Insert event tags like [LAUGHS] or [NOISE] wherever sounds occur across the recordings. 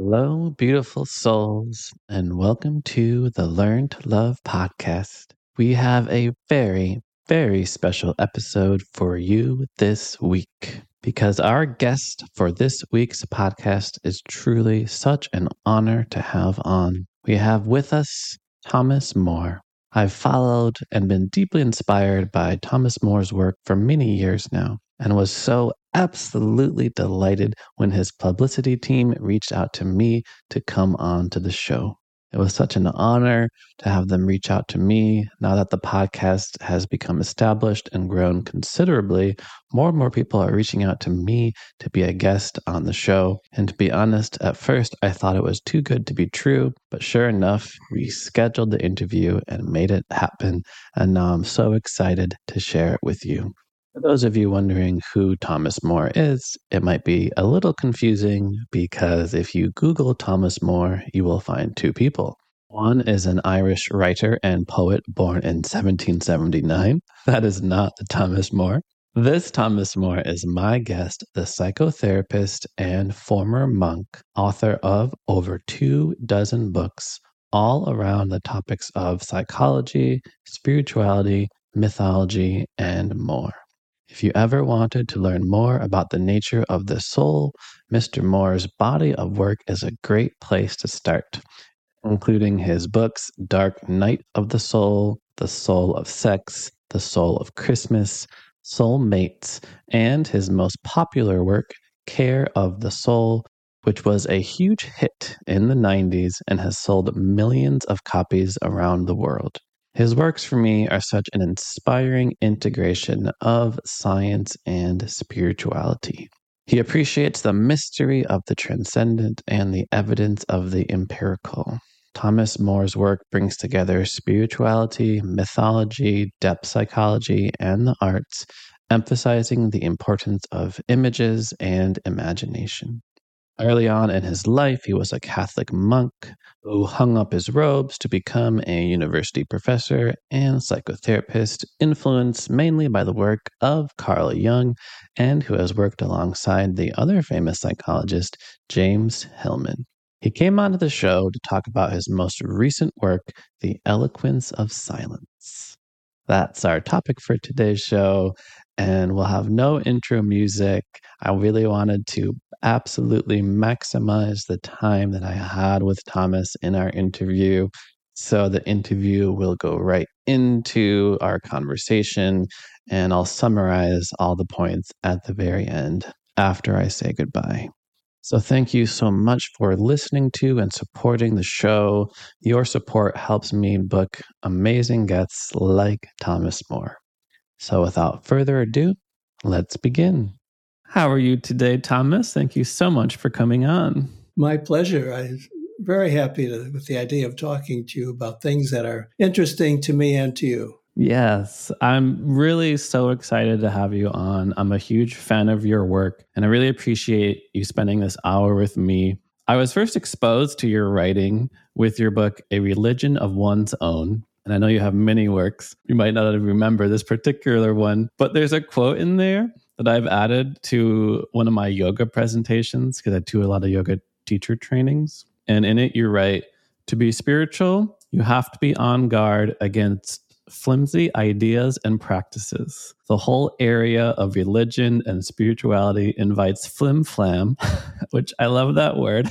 Hello, beautiful souls, and welcome to the Learn to Love podcast. We have a very, very special episode for you this week because our guest for this week's podcast is truly such an honor to have on. We have with us Thomas Moore. I've followed and been deeply inspired by Thomas Moore's work for many years now and was so absolutely delighted when his publicity team reached out to me to come on to the show. It was such an honor to have them reach out to me. Now that the podcast has become established and grown considerably, more and more people are reaching out to me to be a guest on the show. And to be honest, at first I thought it was too good to be true, but sure enough, we scheduled the interview and made it happen. And now I'm so excited to share it with you. For those of you wondering who Thomas Moore is, it might be a little confusing because if you Google Thomas Moore, you will find two people. One is an Irish writer and poet born in 1779. [LAUGHS] That is not Thomas Moore. This Thomas Moore is my guest, the psychotherapist and former monk, author of over two dozen books, all around the topics of psychology, spirituality, mythology, and more. If you ever wanted to learn more about the nature of the soul, Mr. Moore's body of work is a great place to start, including his books Dark Night of the Soul, The Soul of Sex, The Soul of Christmas, Soul Mates, and his most popular work, Care of the Soul, which was a huge hit in the 90s and has sold millions of copies around the world. His works for me are such an inspiring integration of science and spirituality. He appreciates the mystery of the transcendent and the evidence of the empirical. Thomas Moore's work brings together spirituality, mythology, depth psychology, and the arts, emphasizing the importance of images and imagination. Early on in his life, he was a Catholic monk who hung up his robes to become a university professor and psychotherapist, influenced mainly by the work of Carl Jung, and who has worked alongside the other famous psychologist, James Hillman. He came onto the show to talk about his most recent work, The Eloquence of Silence. That's our topic for today's show, and we'll have no intro music. I really wanted to absolutely maximize the time that I had with Thomas in our interview. So the interview will go right into our conversation, and I'll summarize all the points at the very end after I say goodbye. So, thank you so much for listening to and supporting the show. Your support helps me book amazing guests like Thomas Moore. So, without further ado, let's begin. How are you today, Thomas? Thank you so much for coming on. My pleasure. I'm very happy to, with the idea of talking to you about things that are interesting to me and to you. Yes, I'm really so excited to have you on. I'm a huge fan of your work, and I really appreciate you spending this hour with me. I was first exposed to your writing with your book, A Religion of One's Own. And I know you have many works. You might not remember this particular one, but there's a quote in there that I've added to one of my yoga presentations because I do a lot of yoga teacher trainings. And in it, you write to be spiritual, you have to be on guard against flimsy ideas and practices. The whole area of religion and spirituality invites flim flam, [LAUGHS] which I love that word,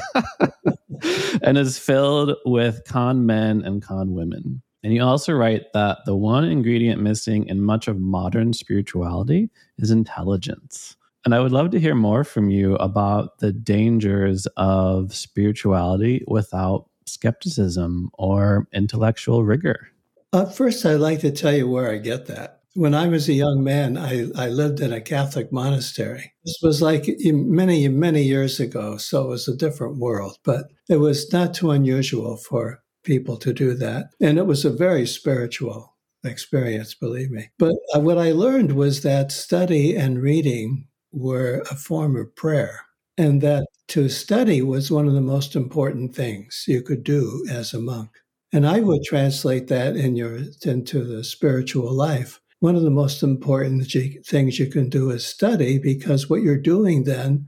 [LAUGHS] and is filled with con men and con women. And you also write that the one ingredient missing in much of modern spirituality is intelligence. And I would love to hear more from you about the dangers of spirituality without skepticism or intellectual rigor. Uh, first, I'd like to tell you where I get that. When I was a young man, I, I lived in a Catholic monastery. This was like many, many years ago, so it was a different world, but it was not too unusual for people to do that. And it was a very spiritual experience, believe me. But uh, what I learned was that study and reading were a form of prayer, and that to study was one of the most important things you could do as a monk. And I would translate that in your into the spiritual life. One of the most important things you can do is study because what you're doing then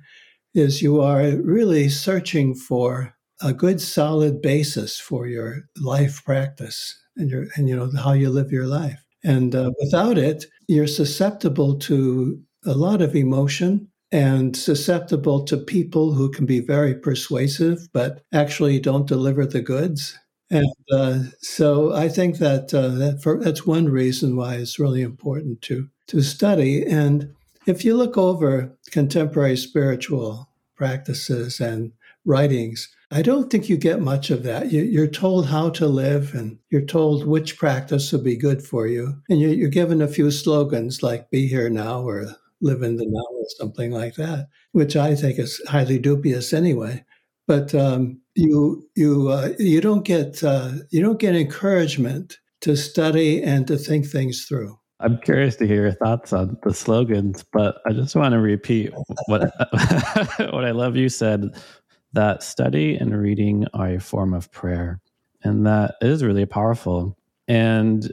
is you are really searching for a good solid basis for your life practice and your and you know how you live your life. And uh, without it, you're susceptible to a lot of emotion and susceptible to people who can be very persuasive but actually don't deliver the goods. And uh, so I think that, uh, that for, that's one reason why it's really important to to study. And if you look over contemporary spiritual practices and writings, I don't think you get much of that. You, are told how to live and you're told which practice will be good for you. And you're, you're given a few slogans like be here now or live in the now or something like that, which I think is highly dubious anyway. But um, you you uh, you don't get uh, you don't get encouragement to study and to think things through. I'm curious to hear your thoughts on the slogans, but I just want to repeat what [LAUGHS] what I love you said that study and reading are a form of prayer, and that is really powerful. And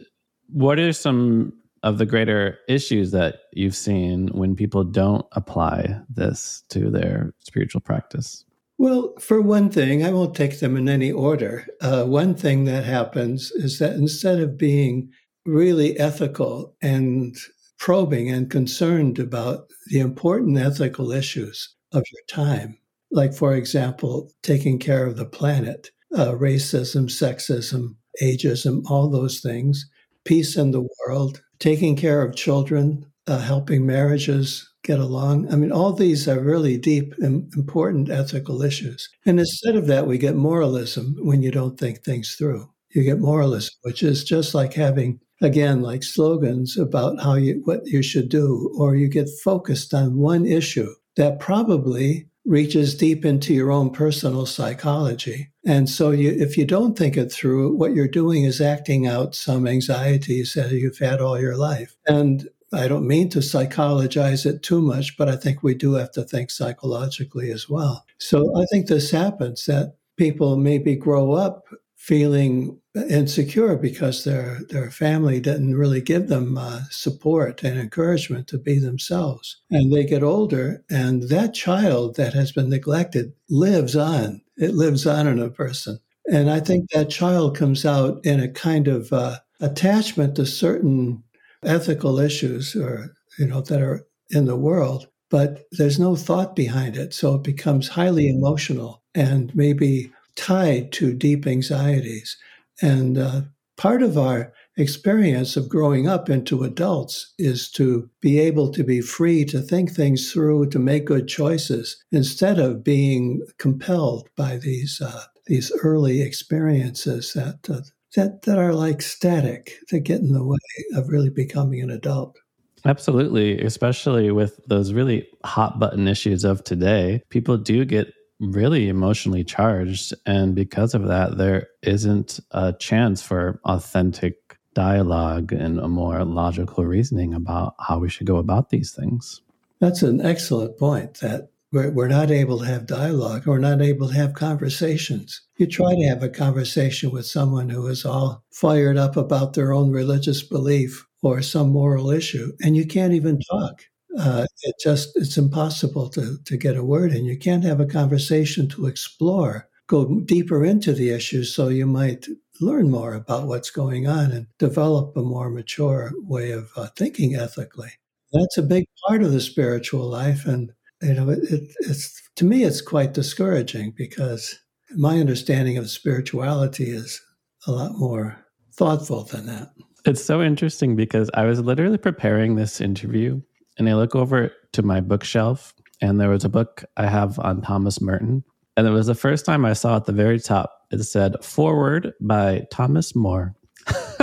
what are some of the greater issues that you've seen when people don't apply this to their spiritual practice? Well, for one thing, I won't take them in any order. Uh, one thing that happens is that instead of being really ethical and probing and concerned about the important ethical issues of your time. Like, for example, taking care of the planet, uh, racism, sexism, ageism, all those things, peace in the world, taking care of children, uh, helping marriages get along. I mean, all these are really deep and important ethical issues. And instead of that, we get moralism when you don't think things through. You get moralism, which is just like having again like slogans about how you what you should do or you get focused on one issue that probably reaches deep into your own personal psychology and so you, if you don't think it through what you're doing is acting out some anxieties that you've had all your life and I don't mean to psychologize it too much, but I think we do have to think psychologically as well. So I think this happens that people maybe grow up feeling insecure because their their family didn't really give them uh, support and encouragement to be themselves. And they get older and that child that has been neglected lives on. It lives on in a person. And i think that child comes out in a kind of uh, attachment to certain ethical issues or you know that are in the world but there's no thought behind it. So it becomes highly emotional and maybe tied to deep anxieties. And uh, part of our experience of growing up into adults is to be able to be free to think things through, to make good choices, instead of being compelled by these uh, these early experiences that uh, that that are like static that get in the way of really becoming an adult. Absolutely, especially with those really hot button issues of today. People do get really emotionally charged. And because of that, there isn't a chance for authentic dialogue and a more logical reasoning about how we should go about these things. That's an excellent point that we're, we're not able to have dialogue, we're not able to have conversations. You try to have a conversation with someone who is all fired up about their own religious belief or some moral issue, and you can't even talk uh, it just it's impossible to to get a word in. You can't have a conversation to explore, go deeper into the issues, so you might learn more about what's going on and develop a more mature way of uh, thinking ethically. That's a big part of the spiritual life, and you know, it, it, it's to me it's quite discouraging because my understanding of spirituality is a lot more thoughtful than that. It's so interesting because I was literally preparing this interview and I look over to my bookshelf, and there was a book I have on Thomas Merton. And it was the first time I saw at the very top, it said Foreword by Thomas Moore. [LAUGHS]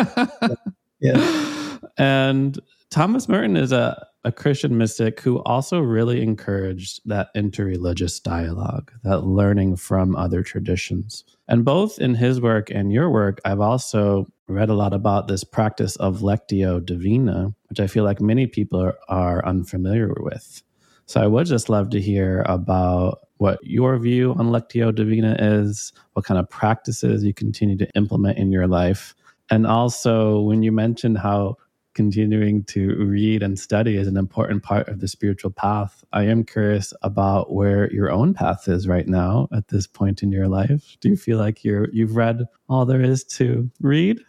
yeah. And Thomas Merton is a, a Christian mystic who also really encouraged that interreligious dialogue, that learning from other traditions. And both in his work and your work, I've also read a lot about this practice of Lectio Divina, which I feel like many people are, are unfamiliar with. So I would just love to hear about what your view on Lectio Divina is, what kind of practices you continue to implement in your life. And also, when you mentioned how continuing to read and study is an important part of the spiritual path. I am curious about where your own path is right now at this point in your life. Do you feel like you're you've read all there is to read?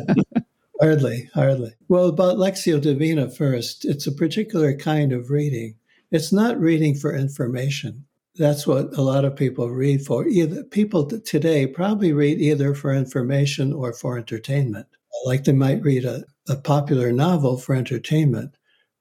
[LAUGHS] hardly, hardly. Well, about Lectio Divina first, it's a particular kind of reading. It's not reading for information. That's what a lot of people read for. Either people today probably read either for information or for entertainment. Like they might read a, a popular novel for entertainment,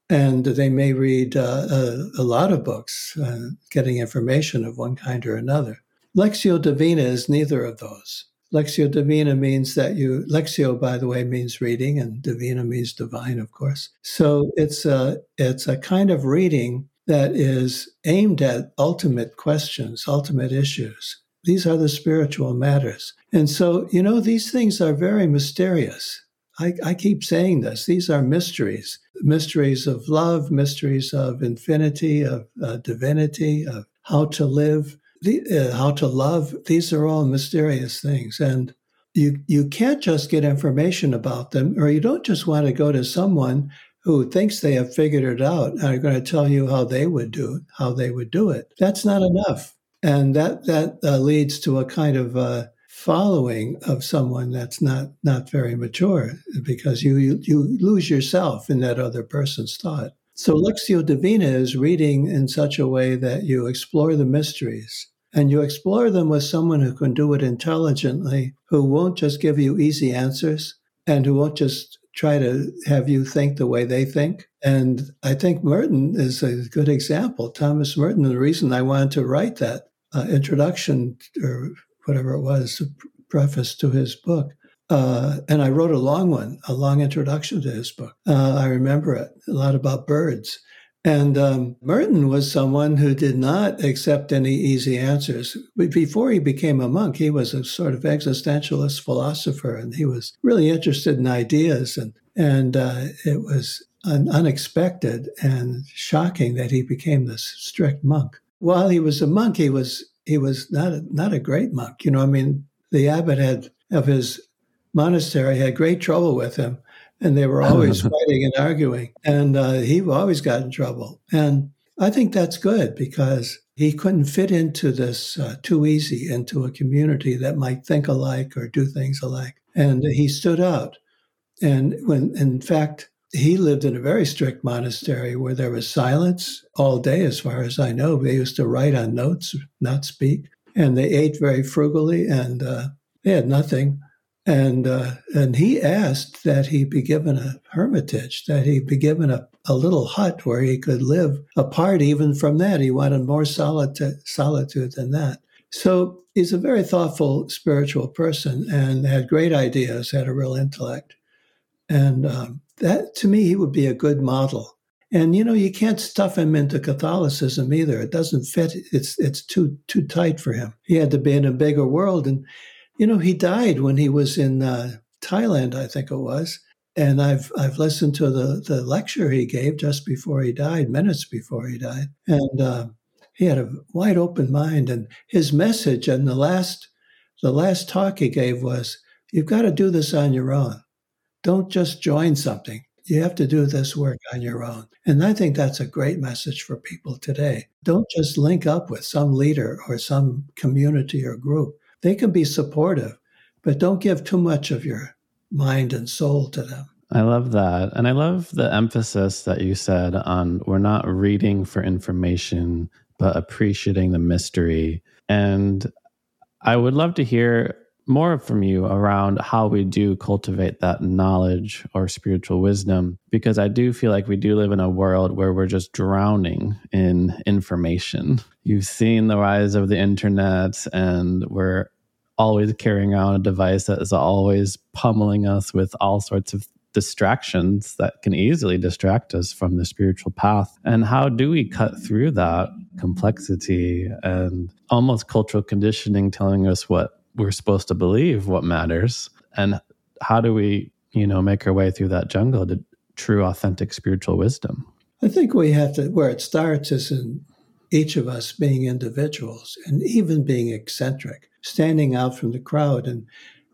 and they may read uh, a, a, lot of books, uh, getting information of one kind or another. Lectio Divina is neither of those. Lectio Divina means that you, Lectio, by the way, means reading, and Divina means divine, of course. So it's a, it's a kind of reading that is aimed at ultimate questions, ultimate issues. These are the spiritual matters. And so, you know, these things are very mysterious. I, I keep saying this. These are mysteries mysteries of love, mysteries of infinity, of uh, divinity, of how to live, the, uh, how to love. These are all mysterious things. And you, you can't just get information about them, or you don't just want to go to someone who thinks they have figured it out and are going to tell you how they would do it, how they would do it. That's not enough. And that, that uh, leads to a kind of uh, following of someone that's not not very mature because you, you, you lose yourself in that other person's thought. So Lectio Divina is reading in such a way that you explore the mysteries and you explore them with someone who can do it intelligently, who won't just give you easy answers and who won't just try to have you think the way they think. And I think Merton is a good example. Thomas Merton, the reason I wanted to write that uh, introduction or whatever it was, preface to his book. Uh, and I wrote a long one, a long introduction to his book. Uh, I remember it, a lot about birds. And um, Merton was someone who did not accept any easy answers. Before he became a monk, he was a sort of existentialist philosopher, and he was really interested in ideas. And and uh, it was un- unexpected and shocking that he became this strict monk. While he was a monk, he was he was not a, not a great monk. You know, I mean, the abbot had of his monastery had great trouble with him, and they were always [LAUGHS] fighting and arguing, and uh, he always got in trouble. And I think that's good because he couldn't fit into this uh, too easy into a community that might think alike or do things alike, and he stood out. And when, in fact, he lived in a very strict monastery where there was silence all day, as far as I know. They used to write on notes, not speak, and they ate very frugally, and uh, they had nothing. And uh, and he asked that he be given a hermitage, that he be given a, a little hut where he could live apart even from that. He wanted more solitude, solitude than that. So he's a very thoughtful spiritual person and had great ideas, had a real intellect. And um, that to me, he would be a good model. And you know, you can't stuff him into Catholicism either. It doesn't fit. It's it's too too tight for him. He had to be in a bigger world. And you know, he died when he was in uh, Thailand, I think it was. And I've I've listened to the the lecture he gave just before he died, minutes before he died, and uh, he had a wide open mind. And his message and the last the last talk he gave was, "You've got to do this on your own." Don't just join something. You have to do this mm-hmm. work on your own. And I think that's a great message for people today. Don't just link up with some leader or some community or group. They can be supportive, but don't give too much of your mind and soul to them. I love that. And I love the emphasis that you said on we're not reading for information, but appreciating the mystery. And I would love to hear more from you around how we do cultivate that knowledge or spiritual wisdom because I do feel like we do live in a world where we're just drowning in information. You've seen the rise of the internet, and we're always carrying around a device that is always pummeling us with all sorts of distractions that can easily distract us from the spiritual path. And how do we cut through that complexity and almost cultural conditioning telling us what we're supposed to believe what matters and how do we you know make our way through that jungle to true authentic spiritual wisdom i think we have to where it starts is in each of us being individuals and even being eccentric standing out from the crowd and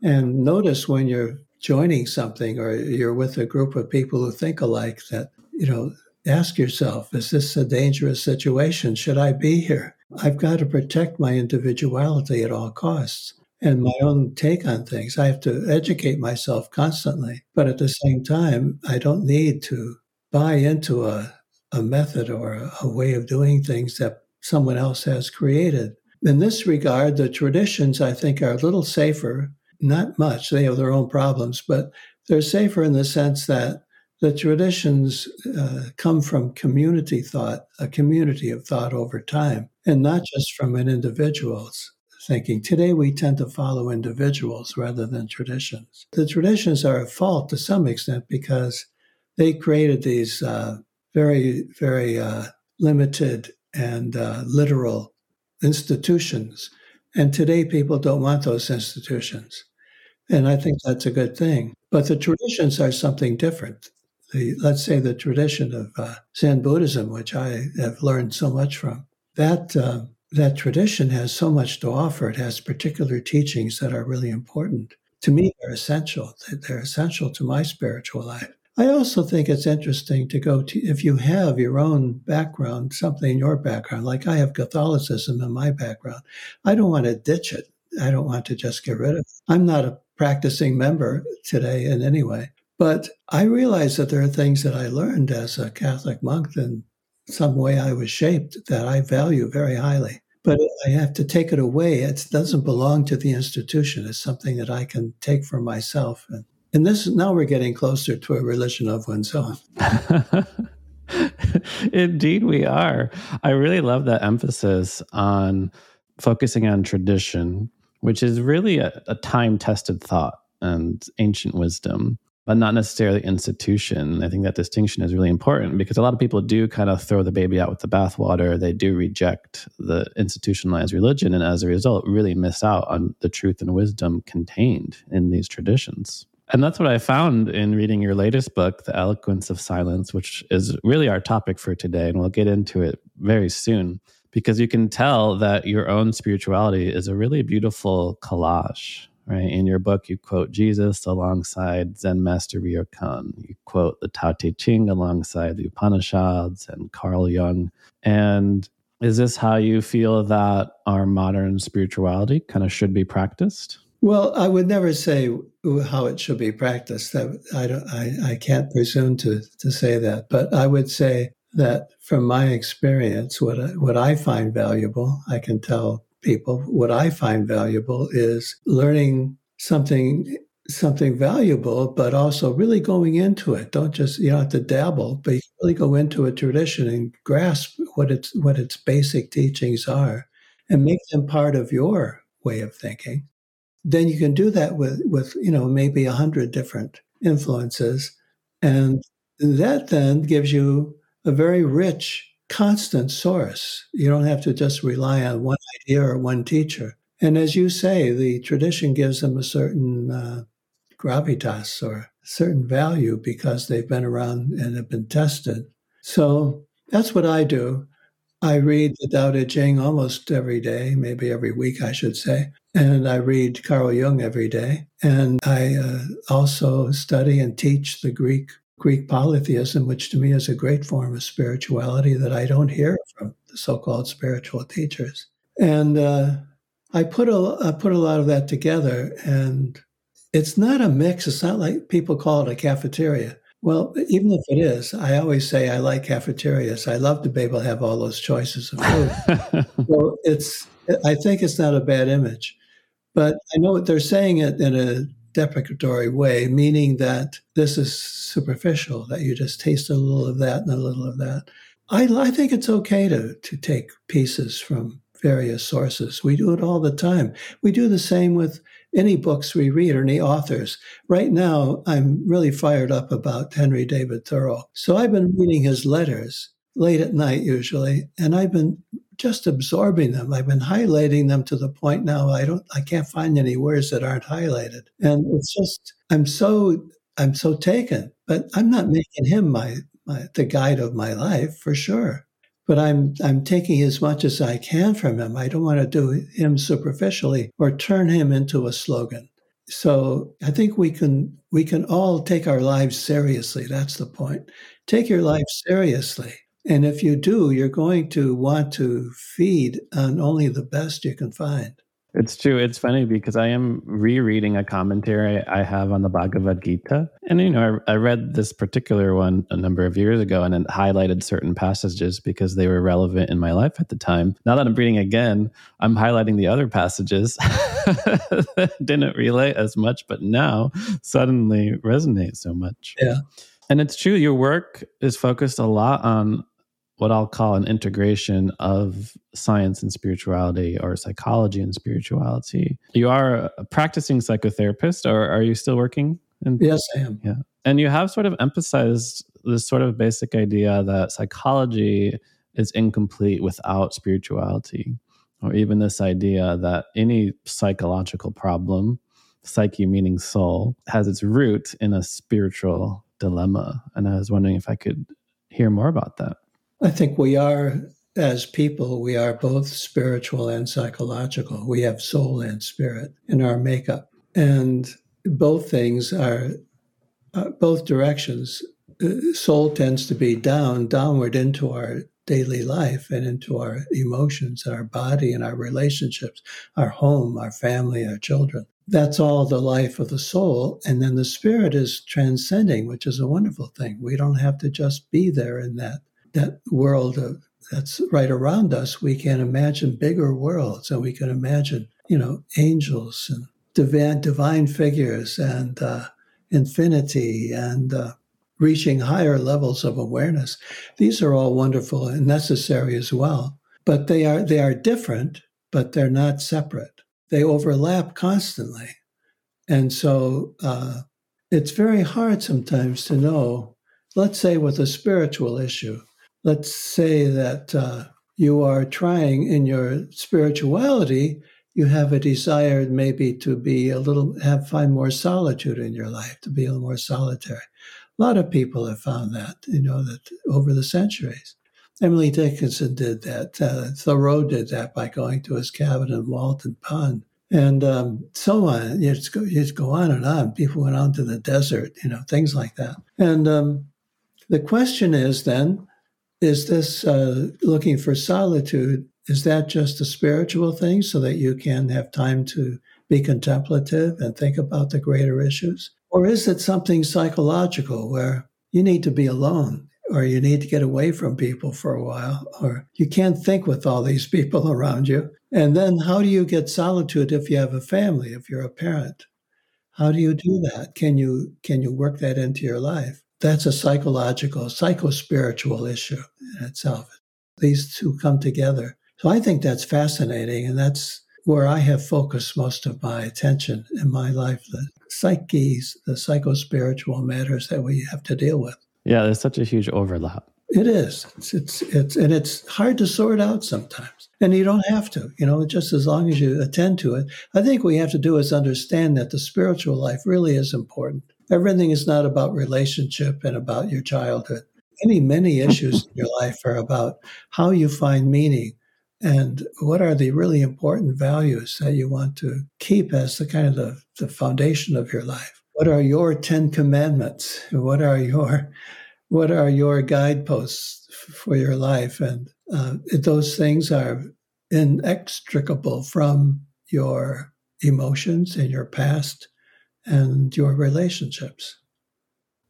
and notice when you're joining something or you're with a group of people who think alike that, you know, ask yourself, is this a dangerous situation? Should I be here? I've got to protect my individuality at all costs and my own take on things. I have to educate myself constantly. But at the same time, I don't need to buy into a, a method or a, a way of doing things that someone else has created. In this regard, the traditions, I think, are a little safer. Not much. They have their own problems, but they're safer in the sense that the traditions uh, come from community thought, a community of thought over time, and not just from an individual's thinking. Today, we tend to follow individuals rather than traditions. The traditions are at fault to some extent because they created these uh, very, very uh, limited and uh, literal institutions. And today, people don't want those institutions. And I think that's a good thing. But the traditions are something different. The, let's say the tradition of uh, Zen Buddhism, which I have learned so much from, that uh, that tradition has so much to offer. It has particular teachings that are really important. To me, they're essential. They're essential to my spiritual life. I also think it's interesting to go to, if you have your own background, something in your background, like I have Catholicism in my background, I don't want to ditch it. I don't want to just get rid of it. I'm not a practicing member today in any way, but I realize that there are things that I learned as a Catholic monk and some way I was shaped that I value very highly. But I have to take it away. It doesn't belong to the institution. It's something that I can take for myself and and this now we're getting closer to a religion of one's own. [LAUGHS] Indeed, we are. I really love that emphasis on focusing on tradition, which is really a, a time tested thought and ancient wisdom, but not necessarily institution. I think that distinction is really important because a lot of people do kind of throw the baby out with the bathwater. They do reject the institutionalized religion, and as a result, really miss out on the truth and wisdom contained in these traditions. And that's what I found in reading your latest book, The Eloquence of Silence, which is really our topic for today. And we'll get into it very soon because you can tell that your own spirituality is a really beautiful collage. Right. In your book, you quote Jesus alongside Zen Master Ryokan. You quote the Tao Te Ching alongside the Upanishads and Carl Jung. And is this how you feel that our modern spirituality kind of should be practiced? Well, I would never say how it should be practiced. I don't. I, I can't presume to to say that. But I would say that from my experience, what I, what I find valuable, I can tell people what I find valuable is learning something something valuable, but also really going into it. Don't just you don't have to dabble, but you really go into a tradition and grasp what its what its basic teachings are, and make them part of your way of thinking then you can do that with with you know maybe a hundred different influences, and that then gives you a very rich, constant source. You don't have to just rely on one idea or one teacher. And as you say, the tradition gives them a certain uh, gravitas or certain value because they've been around and have been tested. So that's what I do. I read the Tao Te Ching almost every day, maybe every week, I should say. And I read Carl Jung every day. And I uh, also study and teach the Greek Greek polytheism, which to me is a great form of spirituality that I don't hear from the so-called spiritual teachers. And uh, I put a I put a lot of that together, and it's not a mix. It's not like people call it a cafeteria. Well, even if it is, I always say I like cafeterias. I love to be able to have all those choices of food. [LAUGHS] so it's, I think it's not a bad image, but I know they're saying it in a deprecatory way, meaning that this is superficial, that you just taste a little of that and a little of that. I, I think it's okay to, to take pieces from various sources. We do it all the time. We do the same with any books we read or any authors. Right now, I'm really fired up about Henry David Thoreau. So I've been reading his letters late at night usually, and I've been just absorbing them. I've been highlighting them to the point now I don't I can't find any words that aren't highlighted. And it's just I'm so I'm so taken. But I'm not making him my, my the guide of my life for sure but I'm I'm taking as much as I can from him. I don't want to do him superficially or turn him into a slogan. so I think we can we can all take our lives seriously. That's the point. Take your life seriously. And if you do, you're going to want to feed on only the best you can find. It's true. It's funny because I am rereading a commentary I have on the Bhagavad Gita. And, you know, I, I, read this particular one a number of years ago and it highlighted certain passages because they were relevant in my life at the time. Now that I'm reading again, I'm highlighting the other passages that [LAUGHS] didn't relate as much, but now suddenly resonate so much. Yeah. And it's true, your work is focused a lot on what I'll call an integration of science and spirituality or psychology and spirituality. You are a practicing psychotherapist, or are you still working? In- yes, I am. Yeah. And you have sort of emphasized this sort of basic idea that psychology is incomplete without spirituality, or even this idea that any psychological problem, psyche meaning soul, has its root in a spiritual dilemma. And I was wondering if I could hear more about that. I think we are, as people, we are both spiritual and psychological. We have soul and spirit in our makeup. And both things are, uh, both directions. Uh, soul tends to be down, downward into our daily life and into our emotions, our body, and our relationships, our home, our family, our children. That's all the life of the soul. And then the spirit is transcending, which is a wonderful thing. We don't have to just be there in that that world of, that's right around us, we can imagine bigger worlds and we can imagine, you know, angels and divine, divine figures and uh, infinity and uh, reaching higher levels of awareness. These are all wonderful and necessary as well, but they are they are different, but they're not separate. They overlap constantly, and so uh, it's very hard sometimes to know. Let's say with a spiritual issue, let's say that uh, you are trying in your spirituality, you have a desire maybe to be a little, have find more solitude in your life, to be a little more solitary. A lot of people have found that, you know, that over the centuries. Emily Dickinson did that. Uh, Thoreau did that by going to his cabin in Walden Pond and um, so on. You just, go, go on and on. People went on to the desert, you know, things like that. And um, the question is then, is this uh, looking for solitude? Is that just a spiritual thing so that you can have time to be contemplative and think about the greater issues? Or is it something psychological where you need to be alone or you need to get away from people for a while or you can't think with all these [LAUGHS] people around you? And then how do you get solitude if you have a family, if you're a parent? How do you do that? Can you can you work that into your life? That's a psychological, psychospiritual issue in itself. These two come together. So I think that's fascinating. And that's where I have focused most of my attention in my life the psyches, the psychospiritual matters that we have to deal with. Yeah, there's such a huge overlap. It is. It's, it's, it's, and it's hard to sort out sometimes. And you don't have to, you know, just as long as you attend to it. I think what we have to do is understand that the spiritual life really is important everything is not about relationship and about your childhood. Many, many issues in your life are about how you find meaning and what are the really important values that you want to keep as the kind of the, the foundation of your life. What are your 10 commandments? What are your what are your guideposts for your life? And uh, those things are inextricable from your emotions and your past and your relationships.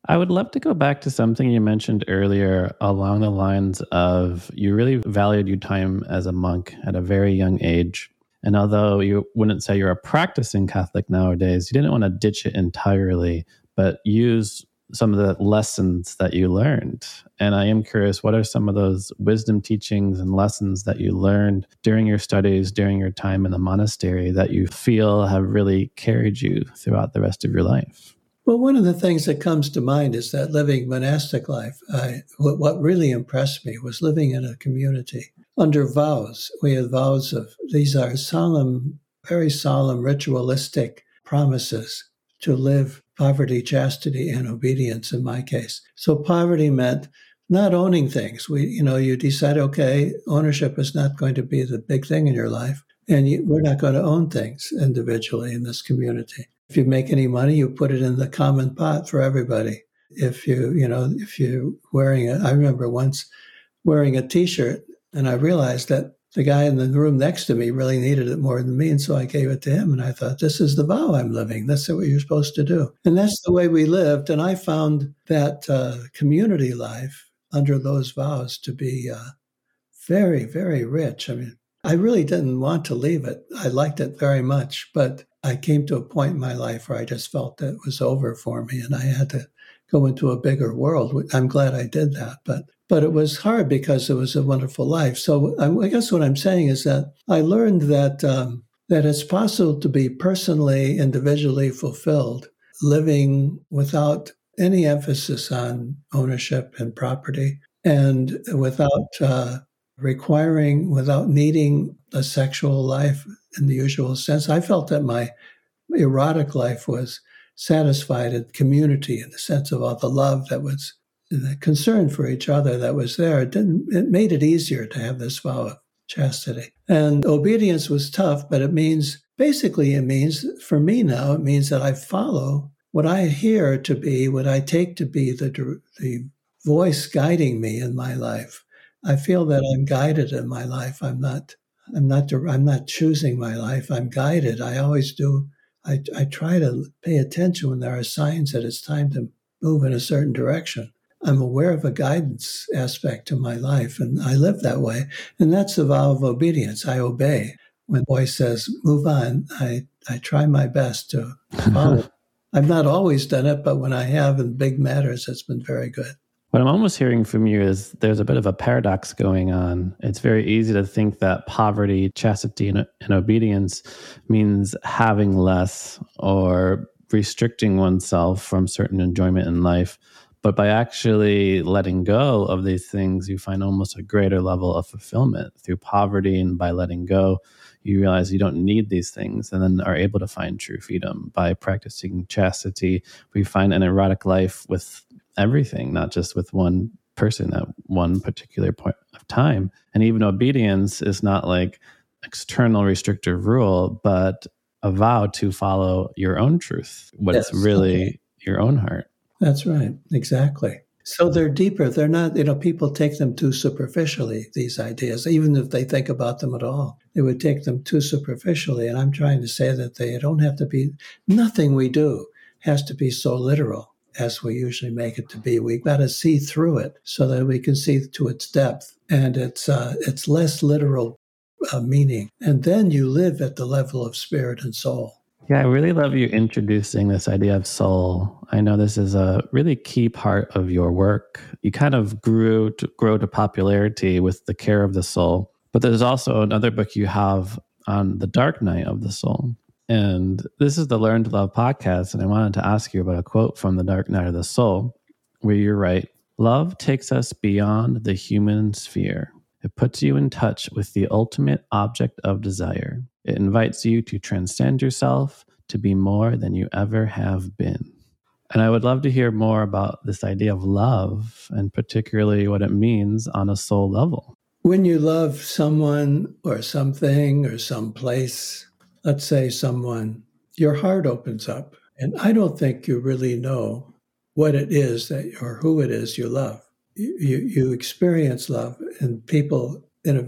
I would love to go back to something you mentioned earlier along the lines of you really valued your time as a monk at a very young age. And although you wouldn't say you're a practicing Catholic nowadays, you didn't want to ditch it entirely, but use some of the lessons that you learned. And I am curious, what are some of those wisdom teachings and lessons that you learned during your studies, during your time in the monastery that you feel have really carried you throughout the rest of your life? Well, one of the things that comes to mind is that living monastic life. I, what, what really impressed me was living in a community under vows. We had vows of these are solemn, very solemn, ritualistic promises to live poverty, chastity, and obedience in my case. So poverty meant not owning things. We, you know, you decide, okay, ownership is not going to be the big thing in your life, and you, we're not going to own things individually in this community. If you make any money, you put it in the common pot for everybody. If you, you know, if you're wearing it, I remember once wearing a T-shirt, and I realized that the guy in the room next to me really needed it more than me. And so I gave it to him. And I thought, this is the vow I'm living. That's what you're supposed to do. And that's the way we lived. And I found that uh, community life under those vows to be uh, very, very rich. I mean, I really didn't want to leave it. I liked it very much. But I came to a point in my life where I just felt that it was over for me and I had to go into a bigger world. I'm glad I did that. But but it was hard because it was a wonderful life. So I, guess what I'm saying is that I learned that um, that it's possible to be personally, individually fulfilled, living without any emphasis on ownership and property, and without uh, requiring, without needing a sexual life in the usual sense. I felt that my erotic life was satisfied in community in the sense of all the love that was the concern for each other that was there, it, didn't, it made it easier to have this vow of chastity. And obedience was tough, but it means basically, it means for me now, it means that I follow what I hear to be, what I take to be the, the voice guiding me in my life. I feel that I'm guided in my life. I'm not, I'm not, I'm not choosing my life. I'm guided. I always do. I, I try to pay attention when there are signs that it's time to move in a certain direction. I'm aware of a guidance aspect to my life, and I live that way. And that's the vow of obedience. I obey. When boy says, move on, I, I try my best to follow. [LAUGHS] I've not always done it, but when I have in big matters, it's been very good. What I'm almost hearing from you is there's a bit of a paradox going on. It's very easy to think that poverty, chastity, and, and obedience means having less or restricting oneself from certain enjoyment in life. But by actually letting go of these things, you find almost a greater level of fulfillment through poverty. And by letting go, you realize you don't need these things and then are able to find true freedom by practicing chastity. We find an erotic life with everything, not just with one person at one particular point of time. And even obedience is not like external restrictive rule, but a vow to follow your own truth, what yes. is really okay. your own heart. That's right. Exactly. So they're deeper. They're not, you know, people take them too superficially, these ideas, even if they think about them at all. They would take them too superficially. And I'm trying to say that they don't have to be, nothing we do has to be so literal as we usually make it to be. We've got to see through it so that we can see to its depth and its, uh, its less literal uh, meaning. And then you live at the level of spirit and soul. Yeah, I really love you introducing this idea of soul. I know this is a really key part of your work. You kind of grew to grow to popularity with the care of the soul, but there's also another book you have on the dark night of the soul. And this is the Learn to Love podcast. And I wanted to ask you about a quote from The Dark Night of the Soul, where you're write Love takes us beyond the human sphere. It puts you in touch with the ultimate object of desire. It invites you to transcend yourself to be more than you ever have been. And I would love to hear more about this idea of love and particularly what it means on a soul level. When you love someone or something or some place, let's say someone, your heart opens up. And I don't think you really know what it is that or who it is you love. You, you, experience love, and people in a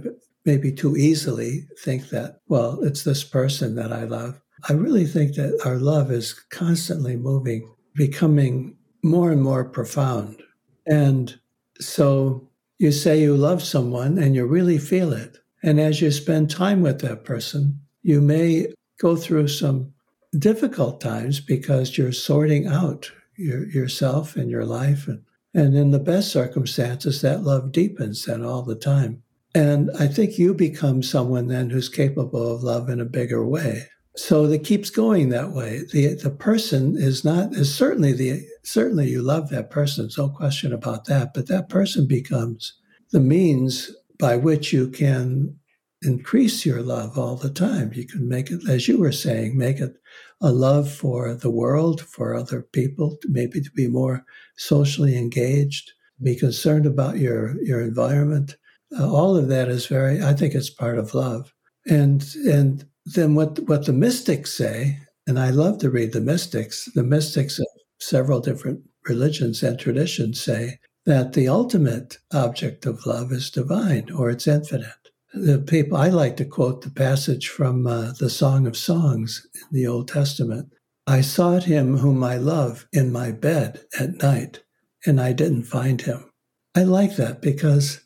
maybe too easily think that, well, it's this person that I love. I really think that our love is constantly moving, becoming more and more profound. And so you say you love someone and you really feel it. And as you spend time with that person, you may go through some difficult times because you're sorting out your, yourself and your life. And, and in the best circumstances, that love deepens then all the time. And I think you become someone then who's capable of love in a bigger way. So it keeps going that way. The the person is not is certainly the certainly you love that person, no question about that. But that person becomes the means by which you can increase your love all the time. You can make it, as you were saying, make it a love for the world, for other people, maybe to be more socially engaged, be concerned about your your environment uh, all of that is very, I think it's part of love. And, and then what, what the mystics say, And I love to read the mystics. The mystics of several different religions and traditions say that the ultimate object of love is divine or it's infinite. The people I like to quote the passage from uh, the Song of Songs in the Old Testament. I sought him whom I love in my bed at night, and I didn't find him. I like that because,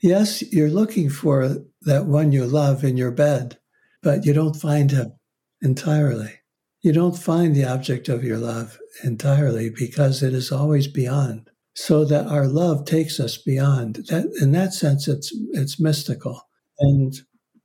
yes, you're looking for that one you love in your bed, but you don't find him entirely. You don't find the object of your love entirely because it is always beyond. So that our love takes us beyond. That in that sense it's it's mystical. And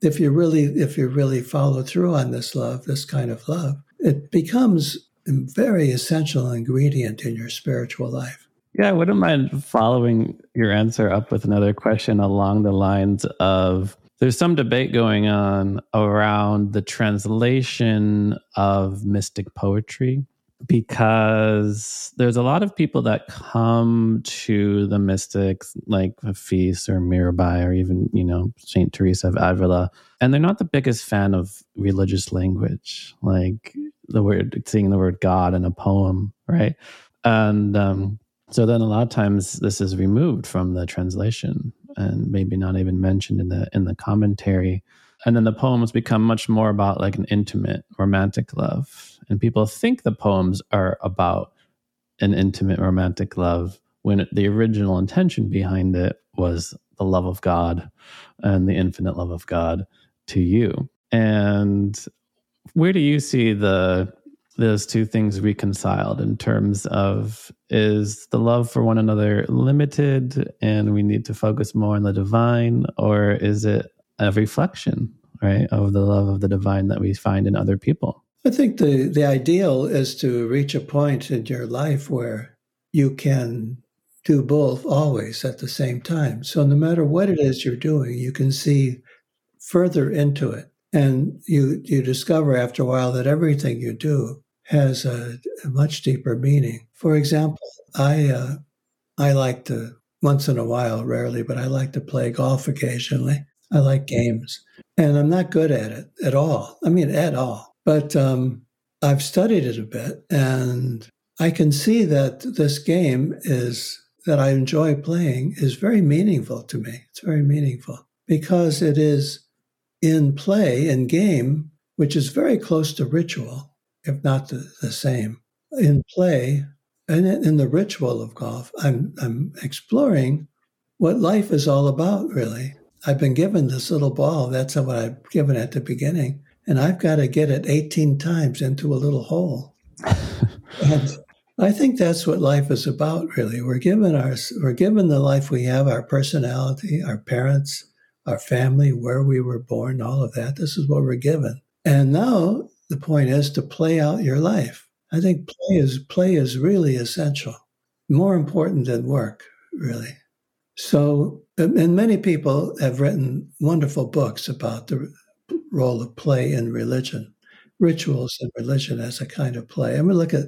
if you really if you really follow through on this love, this kind of love, it becomes a very essential ingredient in your spiritual life. Yeah, I wouldn't mind following your answer up with another question along the lines of there's some debate going on around the translation of mystic poetry because there's a lot of people that come to the mystics like Hafiz or Mirabai or even, you know, Saint Teresa of Avila, and they're not the biggest fan of religious language, like the word, seeing the word God in a poem, right? And um, so then a lot of times this is removed from the translation and maybe not even mentioned in the in the commentary. And then the poems become much more about like an intimate romantic love. And people think the poems are about an intimate romantic love when the original intention behind it was the love of God and the infinite love of God to you. And where do you see the those two things reconciled in terms of is the love for one another limited and we need to focus more on the divine or is it a reflection right of the love of the divine that we find in other people i think the the ideal is to reach a point in your life where you can do both always at the same time so no matter what it is you're doing you can see further into it and you you discover after a while that everything you do has a, a much deeper meaning. For example, I uh, I like to once in a while, rarely, but I like to play golf occasionally. I like games, and I'm not good at it at all. I mean, at all. But um, I've studied it a bit, and I can see that this game is that I enjoy playing is very meaningful to me. It's very meaningful because it is in play in game, which is very close to ritual if not the, the same. In play and in the ritual of golf, I'm, I'm exploring what life is all about, really. I've been given this little ball. That's what I've given at the beginning. And I've got to get it 18 times into a little hole. [LAUGHS] and I think that's what life is about, really. We're given our, we're given the life we have, our personality, our parents, our family, where we were born, all of that. This is what we're given. And now the point is to play out your life. I think play is play is really essential, more important than work, really. So, and many people have written wonderful books about the role of play in religion, rituals in religion as a kind of play. I mean, look at,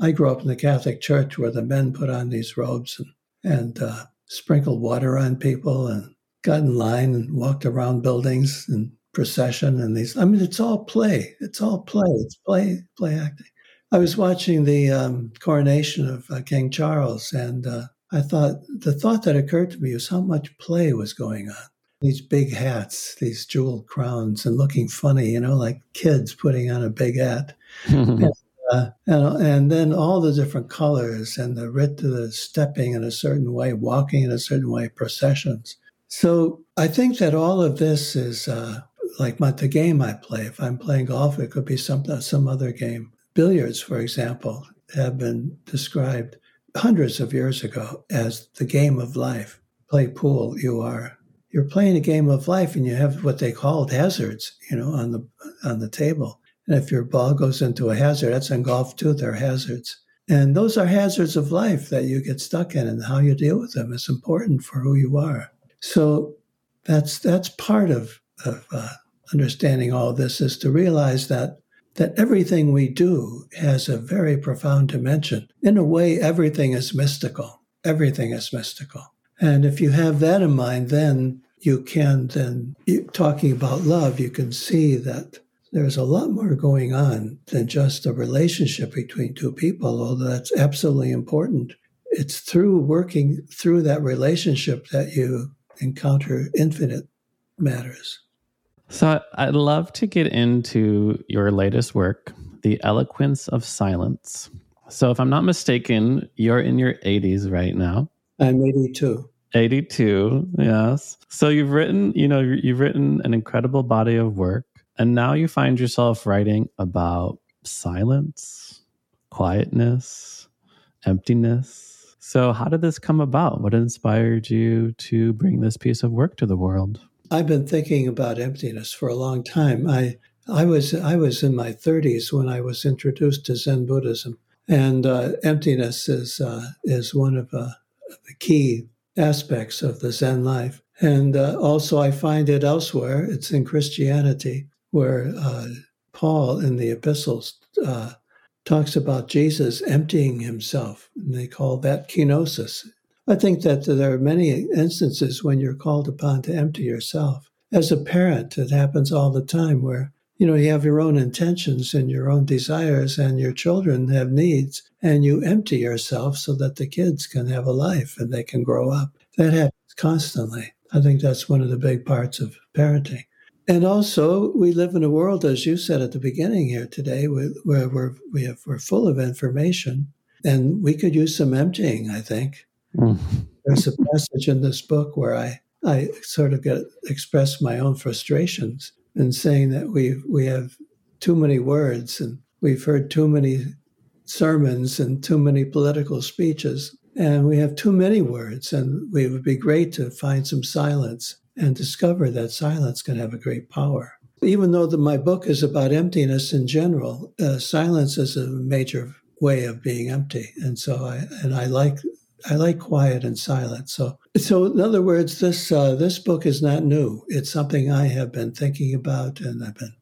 I grew up in the Catholic Church where the men put on these robes and, and uh, sprinkled water on people and got in line and walked around buildings and procession and these. I mean, it's all play. It's all play. It's play, play acting. I was watching the um, coronation of uh, King Charles, and uh, I thought the thought that occurred to me was how much play was going on. These big hats, these jeweled crowns, and looking funny, you know, like kids putting on a big hat. [LAUGHS] and, uh, and, and, then all the different colors and the rit the stepping in a certain way, walking in a certain way, processions. So I think that all of this is uh, like my, the game I play. If I'm playing golf, it could be some some other game. Billiards, for example, have been described hundreds of years ago as the game of life. Play pool, you are you're playing a game of life, and you have what they called hazards, you know, on the on the table. And if your ball goes into a hazard, that's in golf too. There are hazards. And those are hazards of life that you get stuck in, and how you deal with them is important for who you are. So that's that's part of of uh, understanding all this is to realize that that everything we do has a very profound dimension. In a way, everything is mystical. Everything is mystical. And if you have that in mind, then you can then talking about love, you can see that there's a lot more going on than just a relationship between two people, although that's absolutely important. It's through working through that relationship that you encounter infinite matters. So I'd love to get into your latest work, The Eloquence of Silence. So if I'm not mistaken, you're in your 80s right now. I'm 82. 82, yes. So you've written, you know, you've written an incredible body of work, and now you find yourself writing about silence, quietness, emptiness. So how did this come about? What inspired you to bring this piece of work to the world? I've been thinking about emptiness for a long time. I I was I was in my 30s when I was introduced to Zen Buddhism, and uh, emptiness is uh, is one of uh, the key aspects of the Zen life. And uh, also, I find it elsewhere. It's in Christianity, where uh, Paul in the epistles uh, talks about Jesus emptying himself, and they call that kenosis. I think that there are many instances when you're called upon to empty yourself. As a parent, it happens all the time where you know you have your own intentions and your own desires and your children have needs and you empty yourself so that the kids can have a life and they can grow up. That happens constantly. I think that's one of the big parts of parenting. And also we live in a world as you said at the beginning here today where we're we have, we're full of information and we could use some emptying i think Mm. There's a passage in this book where I, I sort of get express my own frustrations in saying that we we have too many words and we've heard too many sermons and too many political speeches and we have too many words and it would be great to find some silence and discover that silence can have a great power even though the, my book is about emptiness in general uh, silence is a major way of being empty and so i and i like I like quiet and silence. So, so in other words, this uh, this book is not new. It's something I have been thinking about, and I've been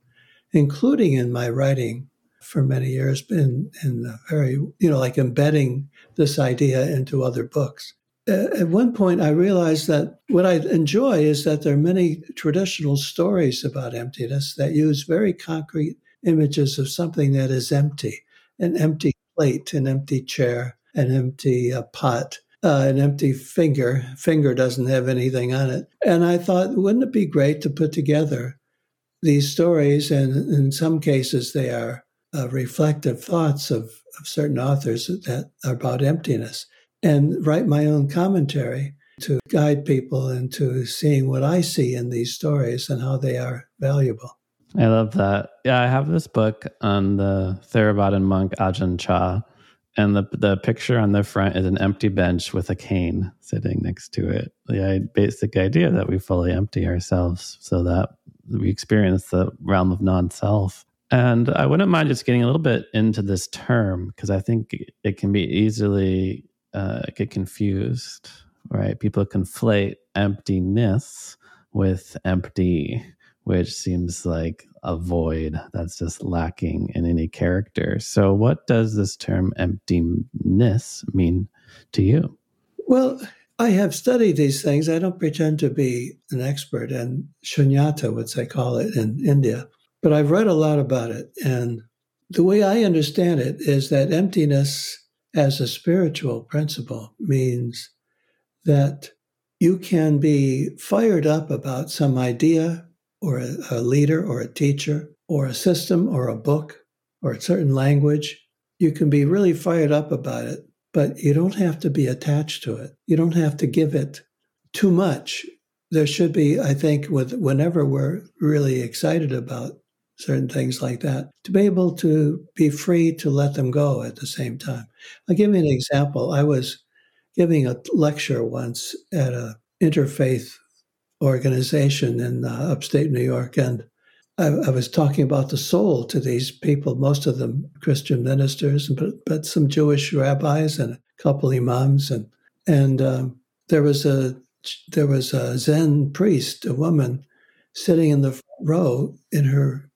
including in my writing for many years. Been in very, you know, like embedding this idea into other books. At one point, I realized that what I enjoy is that there are many traditional stories about emptiness that use very concrete images of something that is empty an empty plate, an empty chair, an empty uh, pot, uh, an empty finger. Finger doesn't have anything on it. And I thought, wouldn't it be great to put together these stories? And in some cases, they are uh, reflective thoughts of, of certain authors that are about emptiness, and write my own commentary to guide people into seeing what I see in these stories and how they are valuable. I love that. Yeah, I have this book on the Theravadan monk Ajahn Chah, and the the picture on the front is an empty bench with a cane sitting next to it. The basic idea that we fully empty ourselves so that we experience the realm of non-self. And I wouldn't mind just getting a little bit into this term because I think it can be easily uh, get confused. Right? People conflate emptiness with empty, which seems like a void that's just lacking in any character. So, what does this term emptiness mean to you? Well, I have studied these things. I don't pretend to be an expert in shunyata, which they call it in India, but I've read a lot about it. And the way I understand it is that emptiness as a spiritual principle means that you can be fired up about some idea or a, a leader or a teacher or a system or a book or a certain language, you can be really fired up about it, but you don't have to be attached to it. You don't have to give it too much. There should be, I think, with whenever we're really excited about certain things like that, to be able to be free to let them go at the same time. I'll give you an example. I was giving a lecture once at a interfaith organization in uh, upstate New York, and I, I, was talking about the soul to these people, most of them Christian ministers, but but some Jewish rabbis and a couple imams, and and um, there was a there was a Zen priest, a woman, sitting in the row in her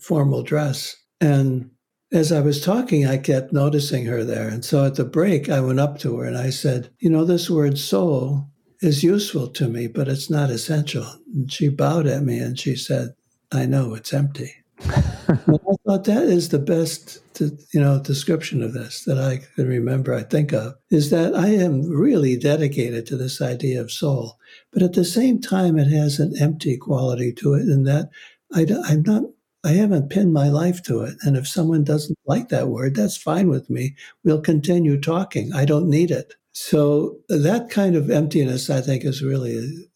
formal dress, and as I was talking, I kept noticing her there. And so at the break, I went up to her and I said, You know, this word soul is useful to me, but it's not essential. And she bowed at me and she said, I know it's empty. I thought that is the best, to, you know, description of this that I can remember. I think of is that I am really dedicated to this idea of soul, but at the same time, it has an empty quality to it, in that I, I'm not. I haven't pinned my life to it. And if someone doesn't like that word, that's fine with me. We'll continue talking. I don't need it. So that kind of emptiness, I think, is really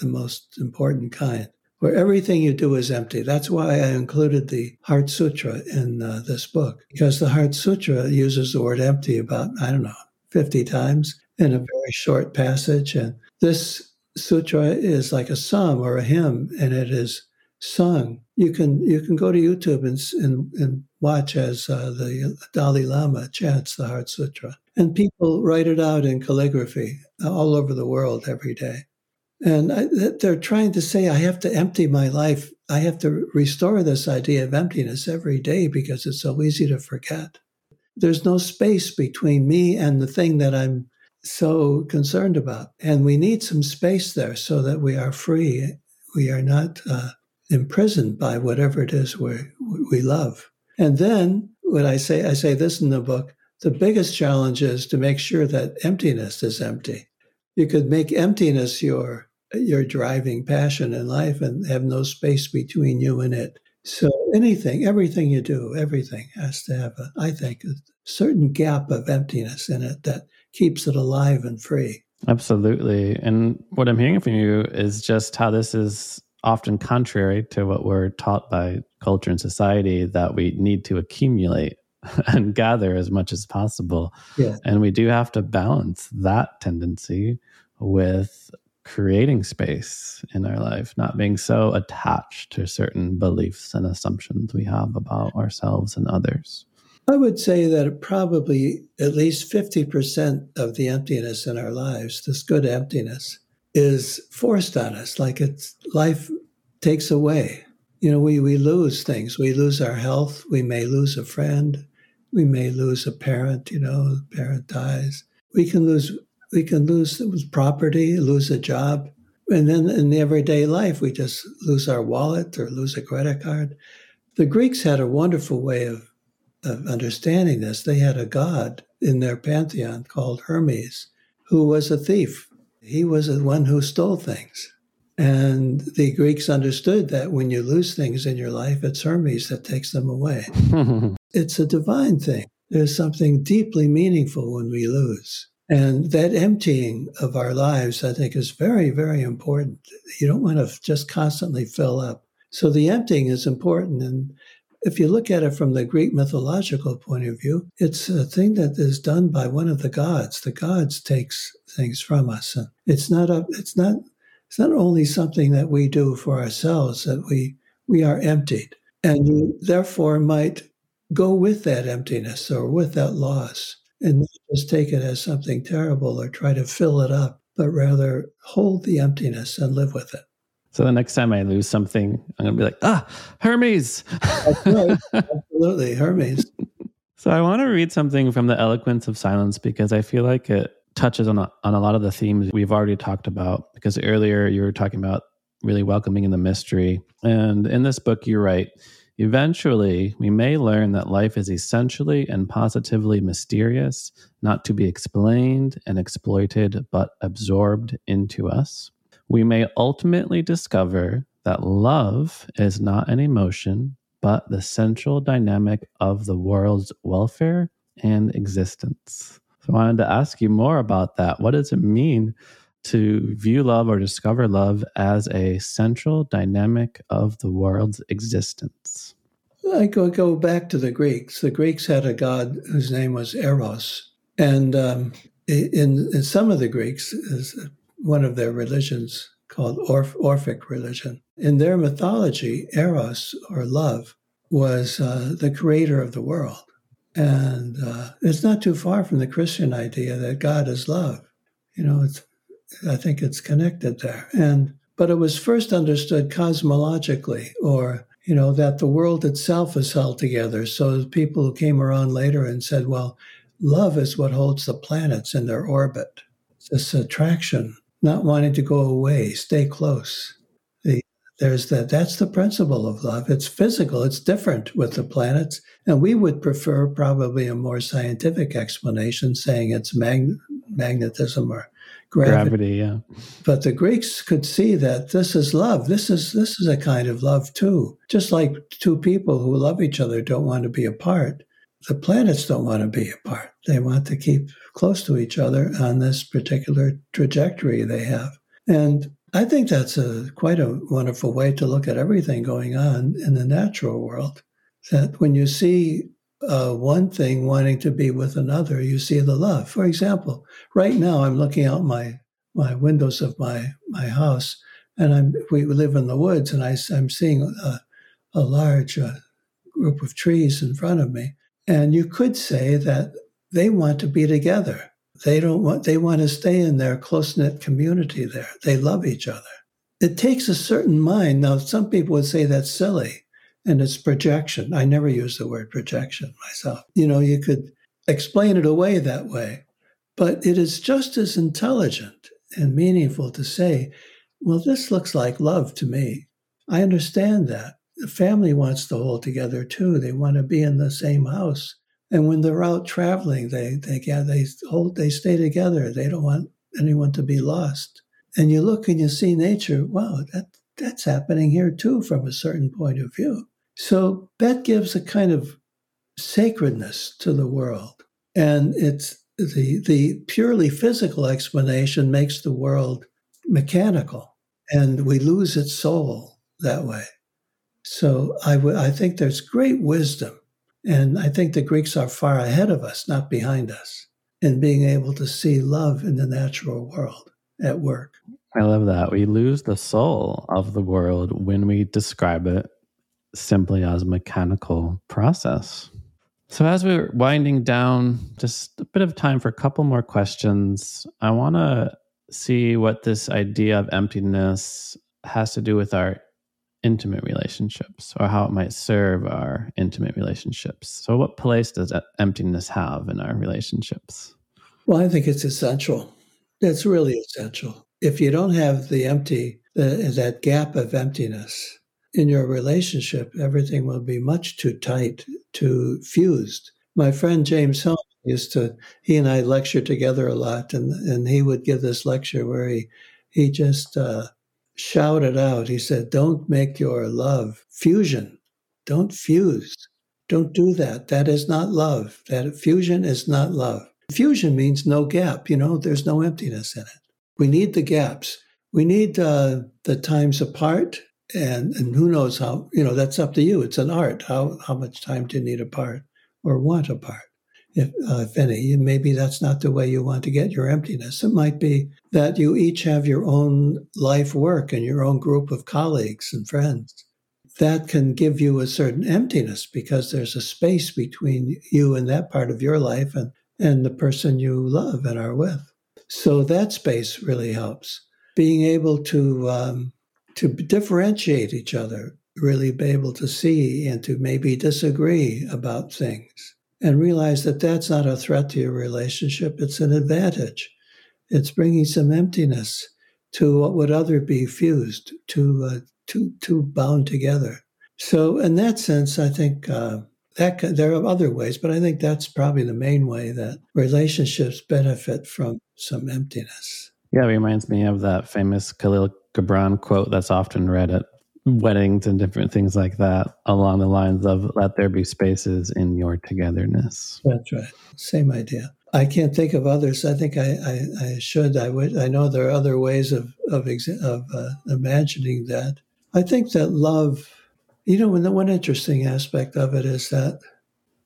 the most important kind where everything you do is empty. That's why I included the Heart Sutra in uh, this book, because the Heart Sutra uses the word empty about, I don't know, 50 times in a very short passage. And this sutra is like a psalm or a hymn, and it is sung. You can you can go to YouTube and and, and watch as uh, the Dalai Lama chants the Heart Sutra, and people write it out in calligraphy all over the world every day. And I, they're trying to say, I have to empty my life. I have to restore this idea of emptiness every day because it's so easy to forget. There's no space between me and the thing that I'm so concerned about. And we need some space there so that we are free. We are not uh, imprisoned by whatever it is we we love. And then what I say, I say this in the book, the biggest challenge is to make sure that emptiness is empty. You could make emptiness your your driving passion in life and have no space between you and it. So anything, everything you do, everything has to have, a, I think, a certain gap of emptiness in it that keeps it alive and free. Absolutely. And what I'm hearing from you is just how this is often contrary to what we're taught by culture and society that we need to accumulate [LAUGHS] and gather as much as possible. Yeah. And we do have to balance that tendency with creating space in our life, not being so attached to certain beliefs and assumptions we have about ourselves and others. I would say that probably at least 50% of the emptiness in our lives, this good emptiness, is forced on us. Like it's life takes away. You know, we, we lose things. We lose our health. We may lose a friend. We may lose a parent, you know, parent dies. We can lose we can lose property, lose a job. And then in the everyday life, we just lose our wallet or lose a credit card. The Greeks had a wonderful way of, of understanding this. They had a god in their pantheon called Hermes, who was a thief. He was the one who stole things. And the Greeks understood that when you lose things in your life, it's Hermes that takes them away. [LAUGHS] it's a divine thing. There's something deeply meaningful when we lose. And that emptying of our lives, I think, is very, very important. You don't want to just constantly fill up. So the emptying is important. And if you look at it from the Greek mythological point of view, it's a thing that is done by one of the gods. The gods takes things from us. And it's not a, it's not it's not only something that we do for ourselves, that we we are emptied. And you therefore might go with that emptiness or with that loss and not just take it as something terrible or try to fill it up, but rather hold the emptiness and live with it. So the next time I lose something, I'm going to be like, ah, Hermes. right. Absolutely. Hermes. [LAUGHS] so I want to read something from The Eloquence of Silence because I feel like it touches on a, on a lot of the themes we've already talked about. Because earlier you were talking about really welcoming in the mystery. And in this book, you write, Eventually, we may learn that life is essentially and positively mysterious, not to be explained and exploited, but absorbed into us. We may ultimately discover that love is not an emotion, but the central dynamic of the world's welfare and existence. So I wanted to ask you more about that. What does it mean to view love or discover love as a central dynamic of the world's existence? I go, go back to the Greeks. The Greeks had a god whose name was Eros. And um, in, in some of the Greeks, one of their religions called Orph- Orphic religion. In their mythology, Eros, or love, was uh, the creator of the world. And uh, it's not too far from the Christian idea that God is love. You know, I think it's connected there. And but it was first understood cosmologically, or you know, that the world itself is held together. So people who came around later and said, well, love is what holds the planets in their orbit. It's this attraction, not wanting to go away, stay close. The There's that. That's the principle of love. It's physical. It's different with the planets, and we would prefer probably a more scientific explanation, saying it's mag- magnetism or gravity. Gravity, yeah. But the Greeks could see that this is love. This is this is a kind of love too. Just like two people who love each other don't want to be apart. The planets don't want to be apart. They want to keep close to each other on this particular trajectory they have. And I think that's a quite a wonderful way to look at everything going on in the natural world. That when you see uh, one thing wanting to be with another, you see the love. For example, right now I'm looking out my my windows of my my house, and I'm we live in the woods, and I, I'm seeing a, a large uh, group of trees in front of me, and you could say that they want to be together. They don't want they want to stay in their close knit community there. They love each other. It takes a certain mind. Now, some people would say that's silly and it's projection. I never use the word projection myself. You know, you could explain it away that way, but it is just as intelligent and meaningful to say, well, this looks like love to me. I understand that. The family wants to hold together too. They want to be in the same house. And when they're out traveling, they they they hold they stay together. They don't want anyone to be lost. And you look and you see nature. Wow, that that's happening here too from a certain point of view. So that gives a kind of sacredness to the world. And it's the, the purely physical explanation makes the world mechanical and we lose its soul that way. So I, w- I think there's great wisdom. And I think the Greeks are far ahead of us, not behind us, in being able to see love in the natural world at work. I love that. We lose the soul of the world when we describe it simply as a mechanical process. So, as we're winding down, just a bit of time for a couple more questions. I want to see what this idea of emptiness has to do with our intimate relationships or how it might serve our intimate relationships. So, what place does emptiness have in our relationships? Well, I think it's essential. It's really essential. If you don't have the empty, the, that gap of emptiness, in your relationship, everything will be much too tight, too fused. My friend James Hillman used to, he and I lectured together a lot, and, and he would give this lecture where he, he just uh, shouted out, he said, Don't make your love fusion. Don't fuse. Don't do that. That is not love. That fusion is not love. Fusion means no gap, you know, there's no emptiness in it. We need the gaps. We need uh, the times apart and and who knows how you know that's up to you it's an art how how much time do you need apart or want apart if, uh, if any. Maybe that's not the way you want to get your emptiness. It might be that you each have your own life work and your own group of colleagues and friends that can give you a certain emptiness because there's a space between you and that part of your life and and the person you love and are with. So that space really helps. Being able to um, to differentiate each other, really be able to see and to maybe disagree about things and realize that that's not a threat to your relationship, it's an advantage. It's bringing some emptiness to what would other be fused, to, uh, to, bound together. So, in that sense, I think uh, that there are other ways, but I think that's probably the main way that relationships benefit from some emptiness. Yeah, it reminds me of that famous Kahlil Gibran quote that's often read at weddings and different things like that, along the lines of "Let there be spaces in your togetherness." That's right. Same idea. I can't think of others. I think I, I, I should. I would. I know there are other ways of of, of uh, imagining that. I think that love. You know, the one interesting aspect of it is that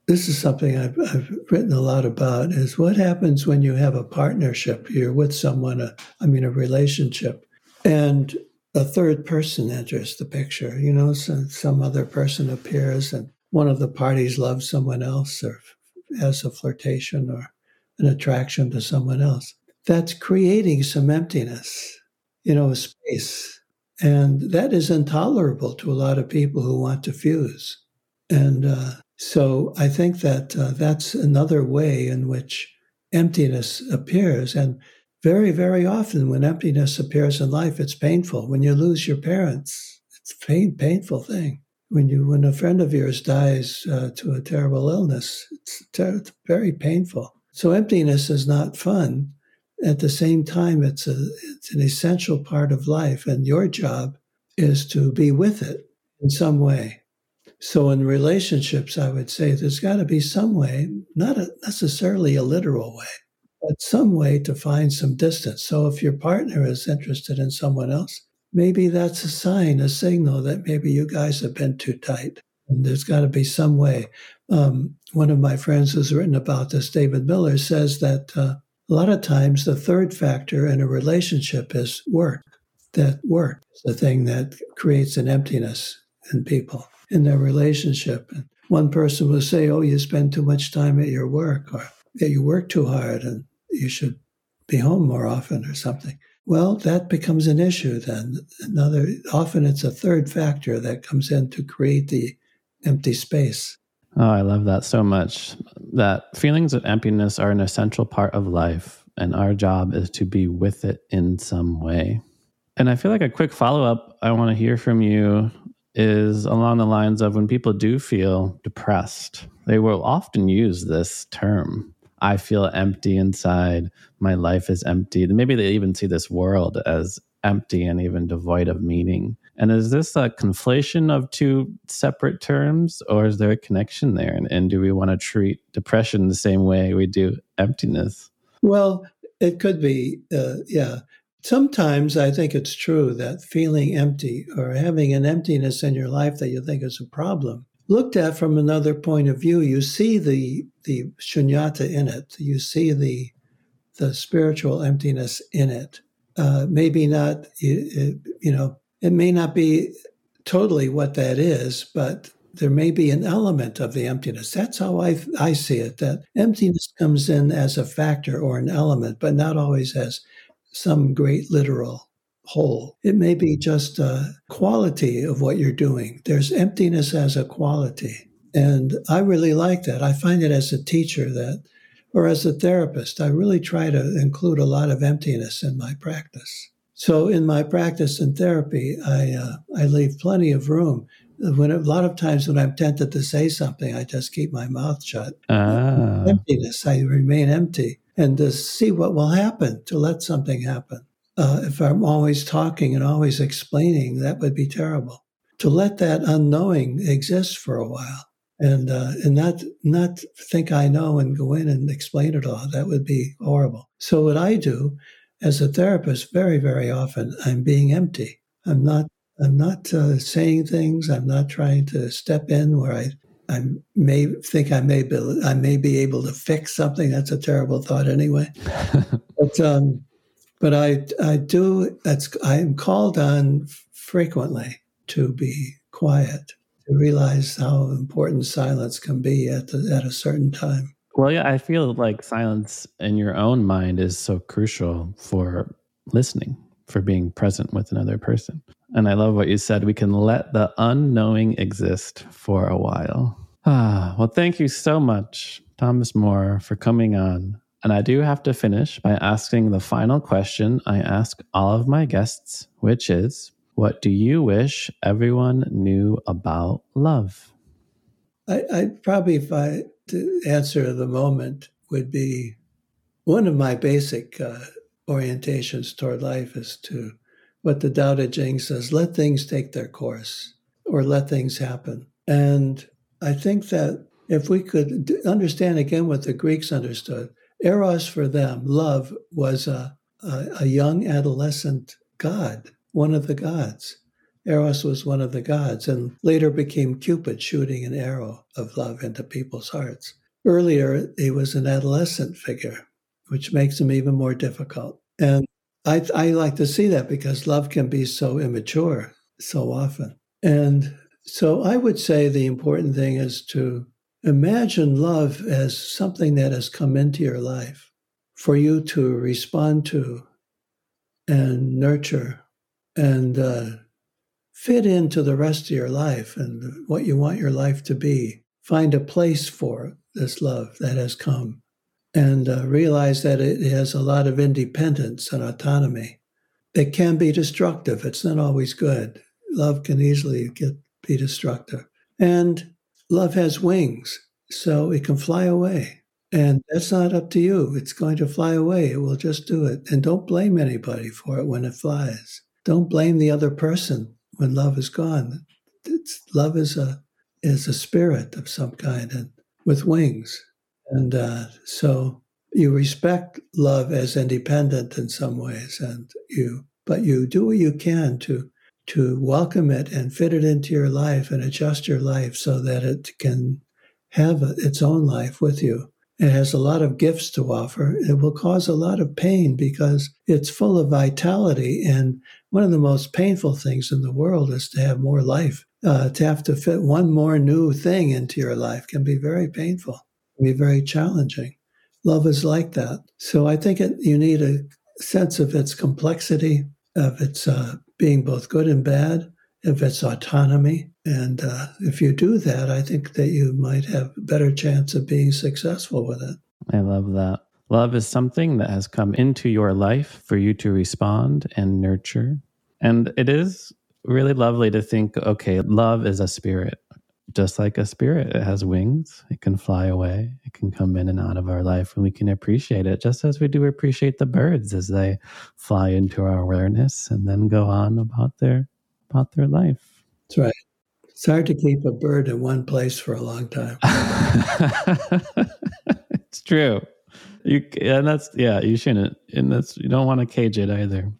this is something I've, I've, written a lot about is what happens when you have a partnership you're with someone a, I mean a relationship and a third person enters the picture you know some, some other person appears and one of the parties loves someone else or has a flirtation or an attraction to someone else. That's creating some emptiness you know a space. And that is intolerable to a lot of people who want to fuse. And uh, so I think that uh, that's another way in which emptiness appears. And very, very often when emptiness appears in life, it's painful. When you lose your parents, it's a pain, painful thing. When you when a friend of yours dies uh, to a terrible illness, it's, ter- it's very painful. So emptiness is not fun. At the same time, it's a it's an essential part of life, and your job is to be with it in some way. So in relationships, I would say there's got to be some way, not a, necessarily a literal way, but some way to find some distance. So if your partner is interested in someone else, maybe that's a sign, a signal that maybe you guys have been too tight. And there's got to be some way. Um, one of my friends who's written about this, David Miller, says that uh, a lot of times the third factor in a relationship is work. That work is the thing that creates an emptiness in people in their relationship. And one person will say, Oh, you spend too much time at your work, or yeah, you work too hard and you should be home more often or something. Well, that becomes an issue then. Another often it's a third factor that comes in to create the empty space. Oh, I love that so much. That feelings of emptiness are an essential part of life, and our job is to be with it in some way. And I feel like a quick follow up I want to hear from you is along the lines of when people do feel depressed, they will often use this term. I feel empty inside. My life is empty. Maybe they even see this world as empty and even devoid of meaning. And is this a conflation of two separate terms, or is there a connection there? And, and do we want to treat depression the same way we do emptiness? Well, it could be, uh, yeah. Sometimes I think it's true that feeling empty or having an emptiness in your life that you think is a problem, looked at from another point of view, you see the the shunyata in it. You see the the spiritual emptiness in it. Uh, maybe not, you, you know, it may not be totally what that is, but there may be an element of the emptiness. That's how I, I see it, that emptiness comes in as a factor or an element, but not always as some great literal whole. It may be just a quality of what you're doing. There's emptiness as a quality. And I really like that. I find it as a teacher that, or as a therapist, I really try to include a lot of emptiness in my practice. So in my practice in therapy, I uh, I leave plenty of room. When a lot of times when I'm tempted to say something, I just keep my mouth shut. Ah. Emptiness. I remain empty, and to see what will happen, to let something happen. Uh, if I'm always talking and always explaining, that would be terrible. To let that unknowing exist for a while, and uh, and not not think I know and go in and explain it all, that would be horrible. So what I do as a therapist, very, very often I'm being empty. I'm not. I'm not uh, saying things. I'm not trying to step in where I, I may think I may be. I may be able to fix something. That's a terrible thought, anyway. [LAUGHS] but um, but I I do. That's I am called on frequently to be quiet, to realize how important silence can be at the, at a certain time. Well, yeah, I feel like silence in your own mind is so crucial for listening, for being present with another person. And I love what you said. We can let the unknowing exist for a while. Ah, [SIGHS] well, thank you so much, Thomas Moore, for coming on. And I do have to finish by asking the final question I ask all of my guests, which is What do you wish everyone knew about love? I, I probably, if I to answer the moment would be one of my basic uh, orientations toward life is to what the Tao Te Ching says let things take their course or let things happen. And I think that if we could understand again what the Greeks understood, eros for them, love, was a, a, a young adolescent god, one of the gods. Eros was one of the gods and later became Cupid, shooting an arrow of love into people's hearts. Earlier, he was an adolescent figure, which makes him even more difficult. And I, I like to see that because love can be so immature so often. And so I would say the important thing is to imagine love as something that has come into your life for you to respond to and nurture and uh, fit into the rest of your life and what you want your life to be. Find a place for this love that has come and uh, realize that it has a lot of independence and autonomy. It can be destructive, it's not always good. love can easily get be destructive. And love has wings, so it can fly away. And that's not up to you. It's going to fly away. It will just do it. And don't blame anybody for it when it flies. Don't blame the other person when love is gone. It's, love is a is a spirit of some kind and with wings. And uh, so you respect love as independent in some ways, and you but you do what you can to to welcome it and fit it into your life and adjust your life so that it can have its own life with you. It has a lot of gifts to offer. It will cause a lot of pain because it's full of vitality. And one of the most painful things in the world is to have more life. Uh, to have to fit one more new thing into your life can be very painful, can be very challenging. Love is like that. So I think it, you need a sense of its complexity, of its uh, being both good and bad, if its autonomy. And uh, if you do that, I think that you might have a better chance of being successful with it. I love that. Love is something that has come into your life for you to respond and nurture. And it is really lovely to think okay, love is a spirit just like a spirit, it has wings. It can fly away. It can come in and out of our life, and we can appreciate it just as we do appreciate the birds as they fly into our awareness and then go on about their about their life. That's right. It's hard to keep a bird in one place for a long time. [LAUGHS] it's true. You and that's yeah. You shouldn't, and that's you don't want to cage it either.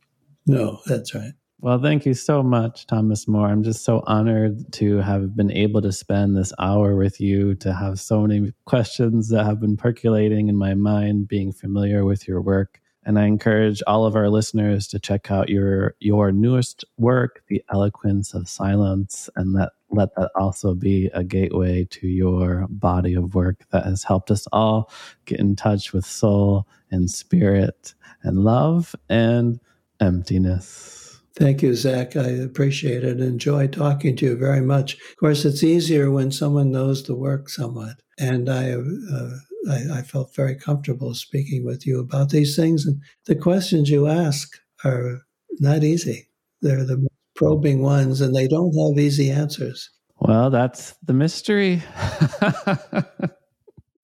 No, that's right. Well, thank you so much, Thomas Moore. I'm just so honored to have been able to spend this hour with you, to have so many questions that have been percolating in my mind, being familiar with your work. And I encourage all of our listeners to check out your your newest work, The Eloquence of Silence, and let let that also be a gateway to your body of work that has helped us all get in touch with soul and spirit and love and emptiness. Thank you, Zach. I appreciate it. Enjoy talking to you very much. Of course, it's easier when someone knows the work somewhat. And I, uh, I, I, felt very comfortable speaking with you about these things. And the questions you ask are not easy. They're the probing ones, and they don't have easy answers. Well, that's the mystery. [LAUGHS]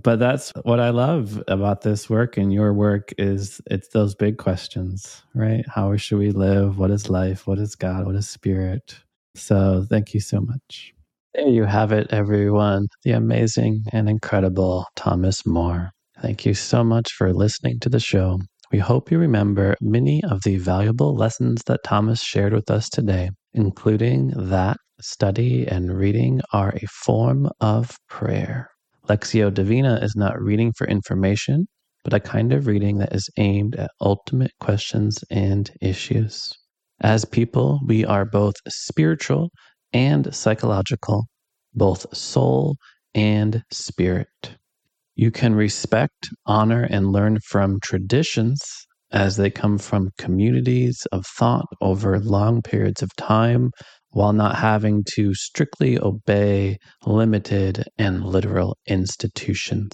but that's what I love about this work and your work is it's those big questions, right? How should we live? What is life? What is God? What is spirit? So thank you so much. There you have it, everyone. The amazing and incredible Thomas Moore. Thank you so much for listening to the show. We hope you remember many of the valuable lessons that Thomas shared with us today, including that study and reading are a form of prayer. Lectio Divina is not reading for information, but a kind of reading that is aimed at ultimate questions and issues. As people, we are both spiritual and psychological, both soul and spirit. You can respect, honor, and learn from traditions as they come from communities of thought over long periods of time while not having to strictly obey limited and literal institutions.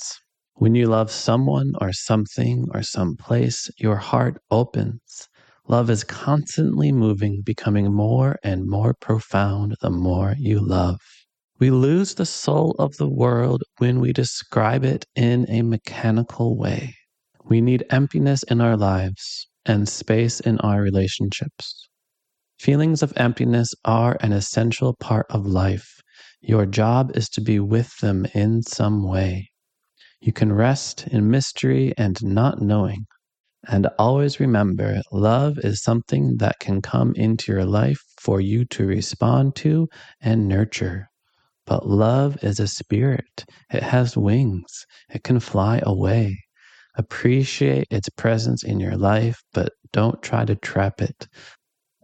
When you love someone or something or some place, your heart opens. Love is constantly moving, becoming more and more profound the more you love. We lose the soul of the world when we describe it in a mechanical way. We need emptiness in our lives and space in our relationships. Feelings of emptiness are an essential part of life. Your job is to be with them in some way. You can rest in mystery and not knowing. And always remember, love is something that can come into your life for you to respond to and nurture. But love is a spirit. It has wings. It can fly away. Appreciate its presence in your life, but don't try to trap it.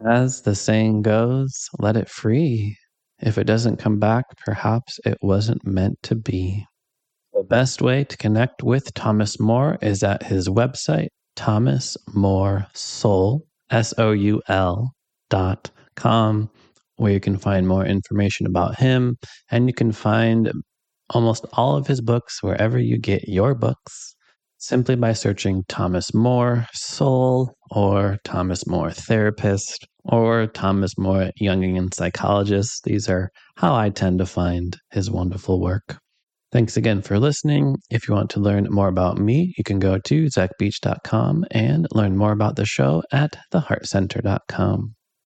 As the saying goes, let it free. If it doesn't come back, perhaps it wasn't meant to be. The best way to connect with Thomas Moore is at his website, Thomas Moore Soul, S O U L dot com, where you can find more information about him and you can find almost all of his books wherever you get your books simply by searching Thomas Moore Soul or Thomas Moore Therapist. Or Thomas Moore, Jungian psychologist. These are how I tend to find his wonderful work. Thanks again for listening. If you want to learn more about me, you can go to zachbeach.com and learn more about the show at theheartcenter.com.